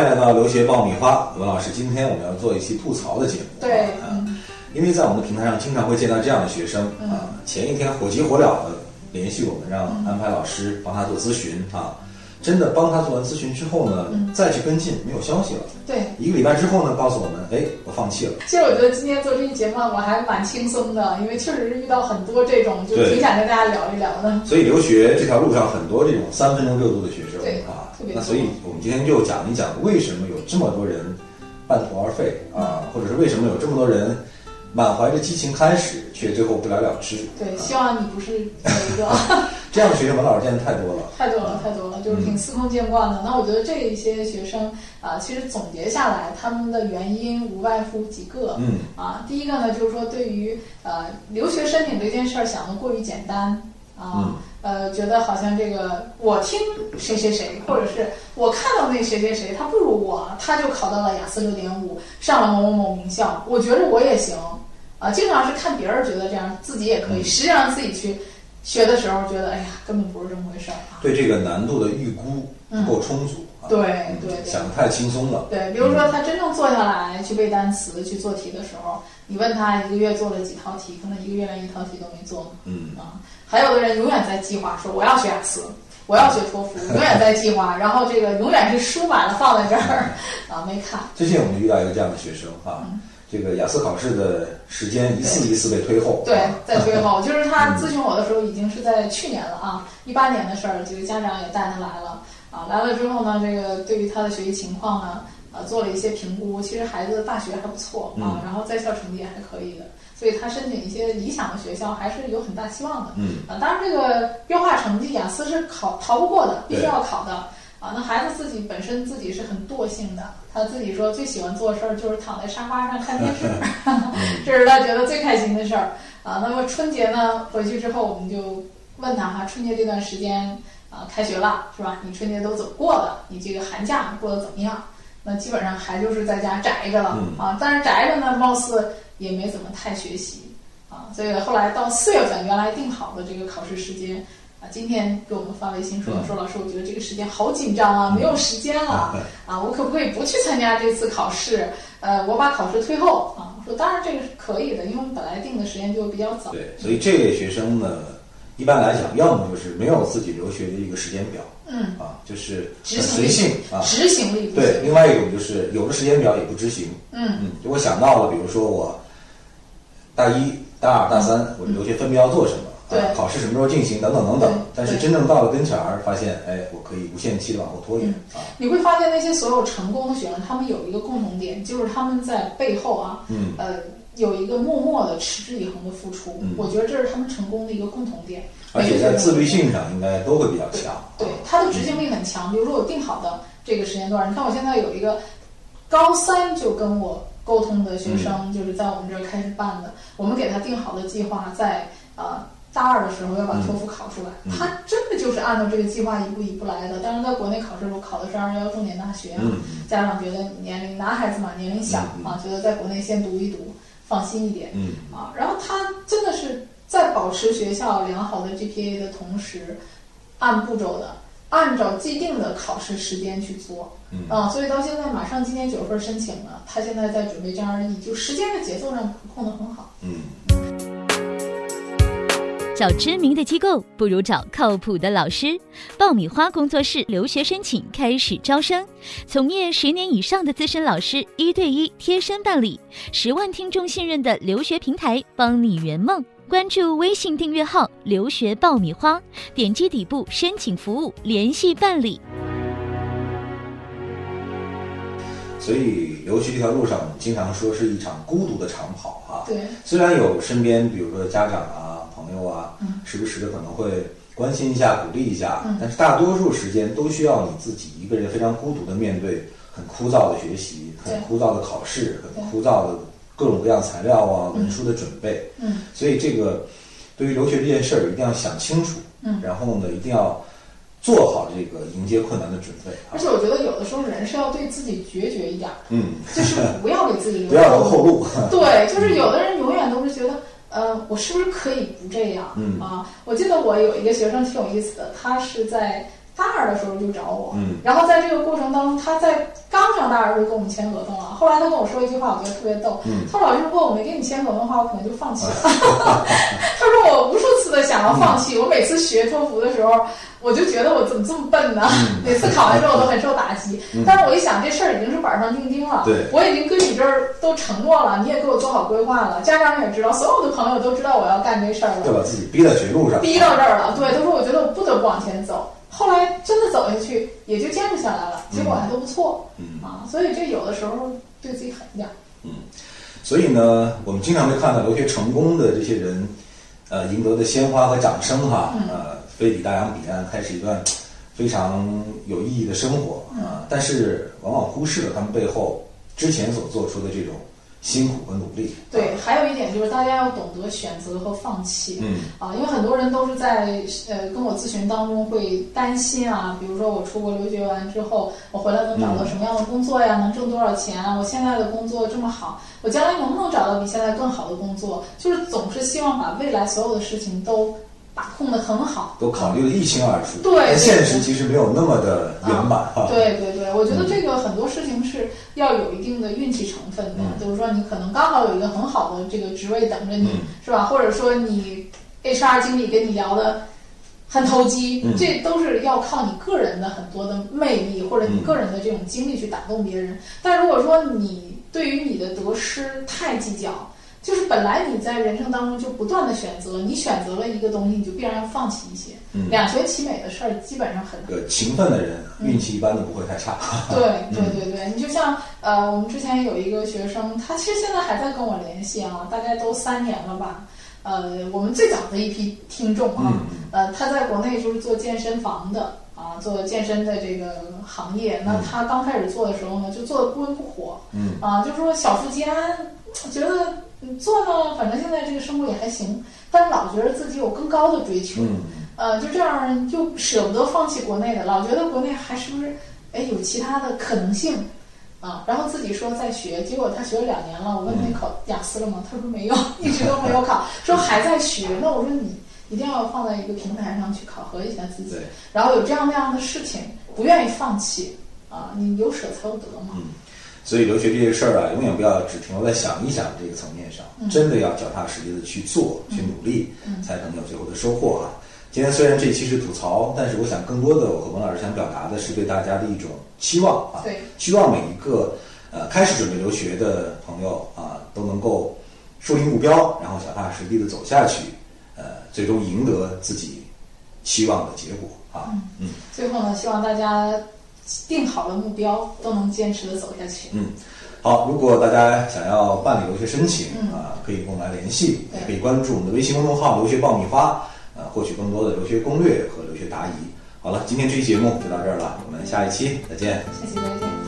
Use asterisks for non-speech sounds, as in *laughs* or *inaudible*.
欢迎来到留学爆米花，文老师，今天我们要做一期吐槽的节目。对，啊，因为在我们的平台上经常会见到这样的学生啊，前一天火急火燎的联系我们，让安排老师帮他做咨询啊。真的帮他做完咨询之后呢，再去跟进没有消息了。对，一个礼拜之后呢，告诉我们，哎，我放弃了。其实我觉得今天做这期节目我还蛮轻松的，因为确实是遇到很多这种，就挺想跟大家聊一聊的。所以留学这条路上很多这种三分钟热度的学生啊，那所以我们今天就讲一讲为什么有这么多人半途而废啊，或者是为什么有这么多人。满怀着激情开始，却最后不了了之。对，希望你不是哪一个。*laughs* 这样的学生，文老师见的太多了，太多了，太多了，就是挺司空见惯的。那我觉得这一些学生啊，其实总结下来，他们的原因无外乎几个。嗯。啊，第一个呢，就是说对于呃留学申请这件事儿想的过于简单啊，呃，觉得好像这个我听谁谁谁，或者是我看到那谁谁谁，他不如我，他就考到了雅思六点五，上了某某某名校，我觉得我也行。啊，经常是看别人觉得这样，自己也可以。实际上自己去学的时候，觉得哎呀，根本不是这么回事儿啊。对这个难度的预估不够充足。对对对。想的太轻松了。对，比如说他真正坐下来去背单词、去做题的时候，你问他一个月做了几套题，可能一个月连一套题都没做。嗯。啊，还有的人永远在计划，说我要学雅思，我要学托福，永远在计划，然后这个永远是书满了放在这儿啊，没看。最近我们遇到一个这样的学生啊。这个雅思考试的时间一次一次被推后，对，在推后，*laughs* 就是他咨询我的时候已经是在去年了啊，一八年的事儿，这个家长也带他来了啊，来了之后呢，这个对于他的学习情况呢，呃，做了一些评估，其实孩子大学还不错啊，然后在校成绩也还可以的，所以他申请一些理想的学校还是有很大希望的，嗯，啊，当然这个标化成绩雅思是考逃不过的，必须要考的啊，那孩子自己本身自己是很惰性的。他自己说最喜欢做的事儿就是躺在沙发上看电视 *laughs* *laughs* 这是他觉得最开心的事儿啊。那么春节呢，回去之后我们就问他哈，春节这段时间啊，开学了是吧？你春节都怎么过的？你这个寒假过得怎么样？那基本上还就是在家宅着了啊。但是宅着呢，貌似也没怎么太学习啊。所以后来到四月份，原来定好的这个考试时间。啊，今天给我们发微信说说老师，我觉得这个时间好紧张啊，没有时间了啊，我可不可以不去参加这次考试？呃，我把考试推后啊。我说当然这个是可以的，因为本来定的时间就比较早。对，所以这类学生呢，一般来讲，要么就是没有自己留学的一个时间表，嗯，啊，就是随性啊，执行力对。另外一种就是有了时间表也不执行，嗯嗯，就我想到了，比如说我大一、大二、大三，我留学分别要做什么。对，考试什么时候进行等等等等，但是真正到了跟前儿，发现哎，我可以无限期的往后拖延啊。你会发现那些所有成功的学生，他们有一个共同点，就是他们在背后啊，嗯，呃，有一个默默的持之以恒的付出。我觉得这是他们成功的一个共同点。而且在自律性上应该都会比较强。对，他的执行力很强。比如说我定好的这个时间段，你看我现在有一个高三就跟我沟通的学生，就是在我们这儿开始办的，我们给他定好的计划，在呃。大二的时候要把托福考出来，他真的就是按照这个计划一步一步来的。但是在国内考试时候考的是二幺幺重点大学啊，家长觉得年龄男孩子嘛年龄小啊，觉得在国内先读一读放心一点啊。然后他真的是在保持学校良好的 GPA 的同时，按步骤的按照既定的考试时间去做啊。所以到现在马上今年九月份申请了，他现在在准备 GRE，就时间的节奏上把控的很好。嗯。找知名的机构不如找靠谱的老师。爆米花工作室留学申请开始招生，从业十年以上的资深老师一对一贴身办理，十万听众信任的留学平台，帮你圆梦。关注微信订阅号“留学爆米花”，点击底部申请服务联系办理。所以留学这条路上，经常说是一场孤独的长跑啊。对，虽然有身边，比如说家长啊。朋友啊，时不时的可能会关心一下、鼓励一下，但是大多数时间都需要你自己一个人非常孤独的面对很枯燥的学习、很枯燥的考试、很枯燥的各种各样材料啊、文书的准备。嗯，所以这个对于留学这件事儿一定要想清楚，嗯，然后呢，一定要做好这个迎接困难的准备。而且我觉得有的时候人是要对自己决绝一点，嗯，就是不要给自己留 *laughs* 不要留后路。对，就是有的人永远都是觉得。呃，我是不是可以不这样？嗯啊，我记得我有一个学生挺有意思的，他是在大二的时候就找我，嗯，然后在这个过程当中，他在刚上大二就跟我们签合同了。后来他跟我说一句话，我觉得特别逗，嗯，他说：“老师，如果我没跟你签合同的话，我可能就放弃了。*laughs* ” *laughs* 他说：“我无数次的想要放弃，我每次学托福的时候，我就觉得我怎么这么笨呢？每次考完之后我都很受打击。*laughs* 但是我一想，这事儿已经是板上钉钉了，对，我已经跟你这儿都承诺了，你也给我做好规划了，家长也知道，所有的朋友都知道我要干这事儿了，就把自己逼在绝路上，逼到这儿了。对，他说我觉得我不得不往前走。后来真的走下去，也就坚持下来了，结果还都不错。嗯啊，所以这有的时候对自己狠一点。嗯，所以呢，我们经常会看到留学成功的这些人，呃，赢得的鲜花和掌声哈，呃，飞抵大洋彼岸，开始一段非常有意义的生活啊。但是往往忽视了他们背后之前所做出的这种。辛苦和努力。对，还有一点就是大家要懂得选择和放弃。嗯啊，因为很多人都是在呃跟我咨询当中会担心啊，比如说我出国留学完之后，我回来能找到什么样的工作呀？能挣多少钱啊？我现在的工作这么好，我将来能不能找到比现在更好的工作？就是总是希望把未来所有的事情都。把控的很好，都考虑的一清二楚。对，现实其实没有那么的圆满哈。对对对，我觉得这个很多事情是要有一定的运气成分的，就是说你可能刚好有一个很好的这个职位等着你，是吧？或者说你 HR 经理跟你聊的很投机，这都是要靠你个人的很多的魅力或者你个人的这种经历去打动别人。但如果说你对于你的得失太计较，就是本来你在人生当中就不断的选择，你选择了一个东西，你就必然要放弃一些。嗯，两全其美的事儿基本上很难。勤奋的人运气一般都不会太差。*laughs* 对 *laughs* 对对对，你就像呃，我们之前有一个学生，他其实现在还在跟我联系啊，大概都三年了吧。呃，我们最早的一批听众啊，呃，他在国内就是做健身房的啊，做健身的这个行业。那他刚开始做的时候呢，就做的不温不火。嗯啊，就说小富即安，觉得。做呢，反正现在这个生活也还行，但老觉得自己有更高的追求，呃，就这样就舍不得放弃国内的，老觉得国内还是不是哎有其他的可能性啊？然后自己说在学，结果他学了两年了，我问他你考雅思了吗？他说没有，*laughs* 一直都没有考，说还在学。那我说你一定要放在一个平台上去考核一下自己，然后有这样那样的事情，不愿意放弃啊，你有舍才有得嘛。所以留学这些事儿啊，永远不要只停留在想一想这个层面上，真的要脚踏实地的去做、去努力，才能有最后的收获啊。今天虽然这期是吐槽，但是我想更多的我和文老师想表达的是对大家的一种期望啊。对，希望每一个呃开始准备留学的朋友啊，都能够树立目标，然后脚踏实地的走下去，呃，最终赢得自己期望的结果啊。嗯，最后呢，希望大家。定好了目标，都能坚持的走下去。嗯，好，如果大家想要办理留学申请啊，可以跟我们来联系，也可以关注我们的微信公众号“留学爆米花”，呃，获取更多的留学攻略和留学答疑。好了，今天这期节目就到这儿了，我们下一期再见。下期再见。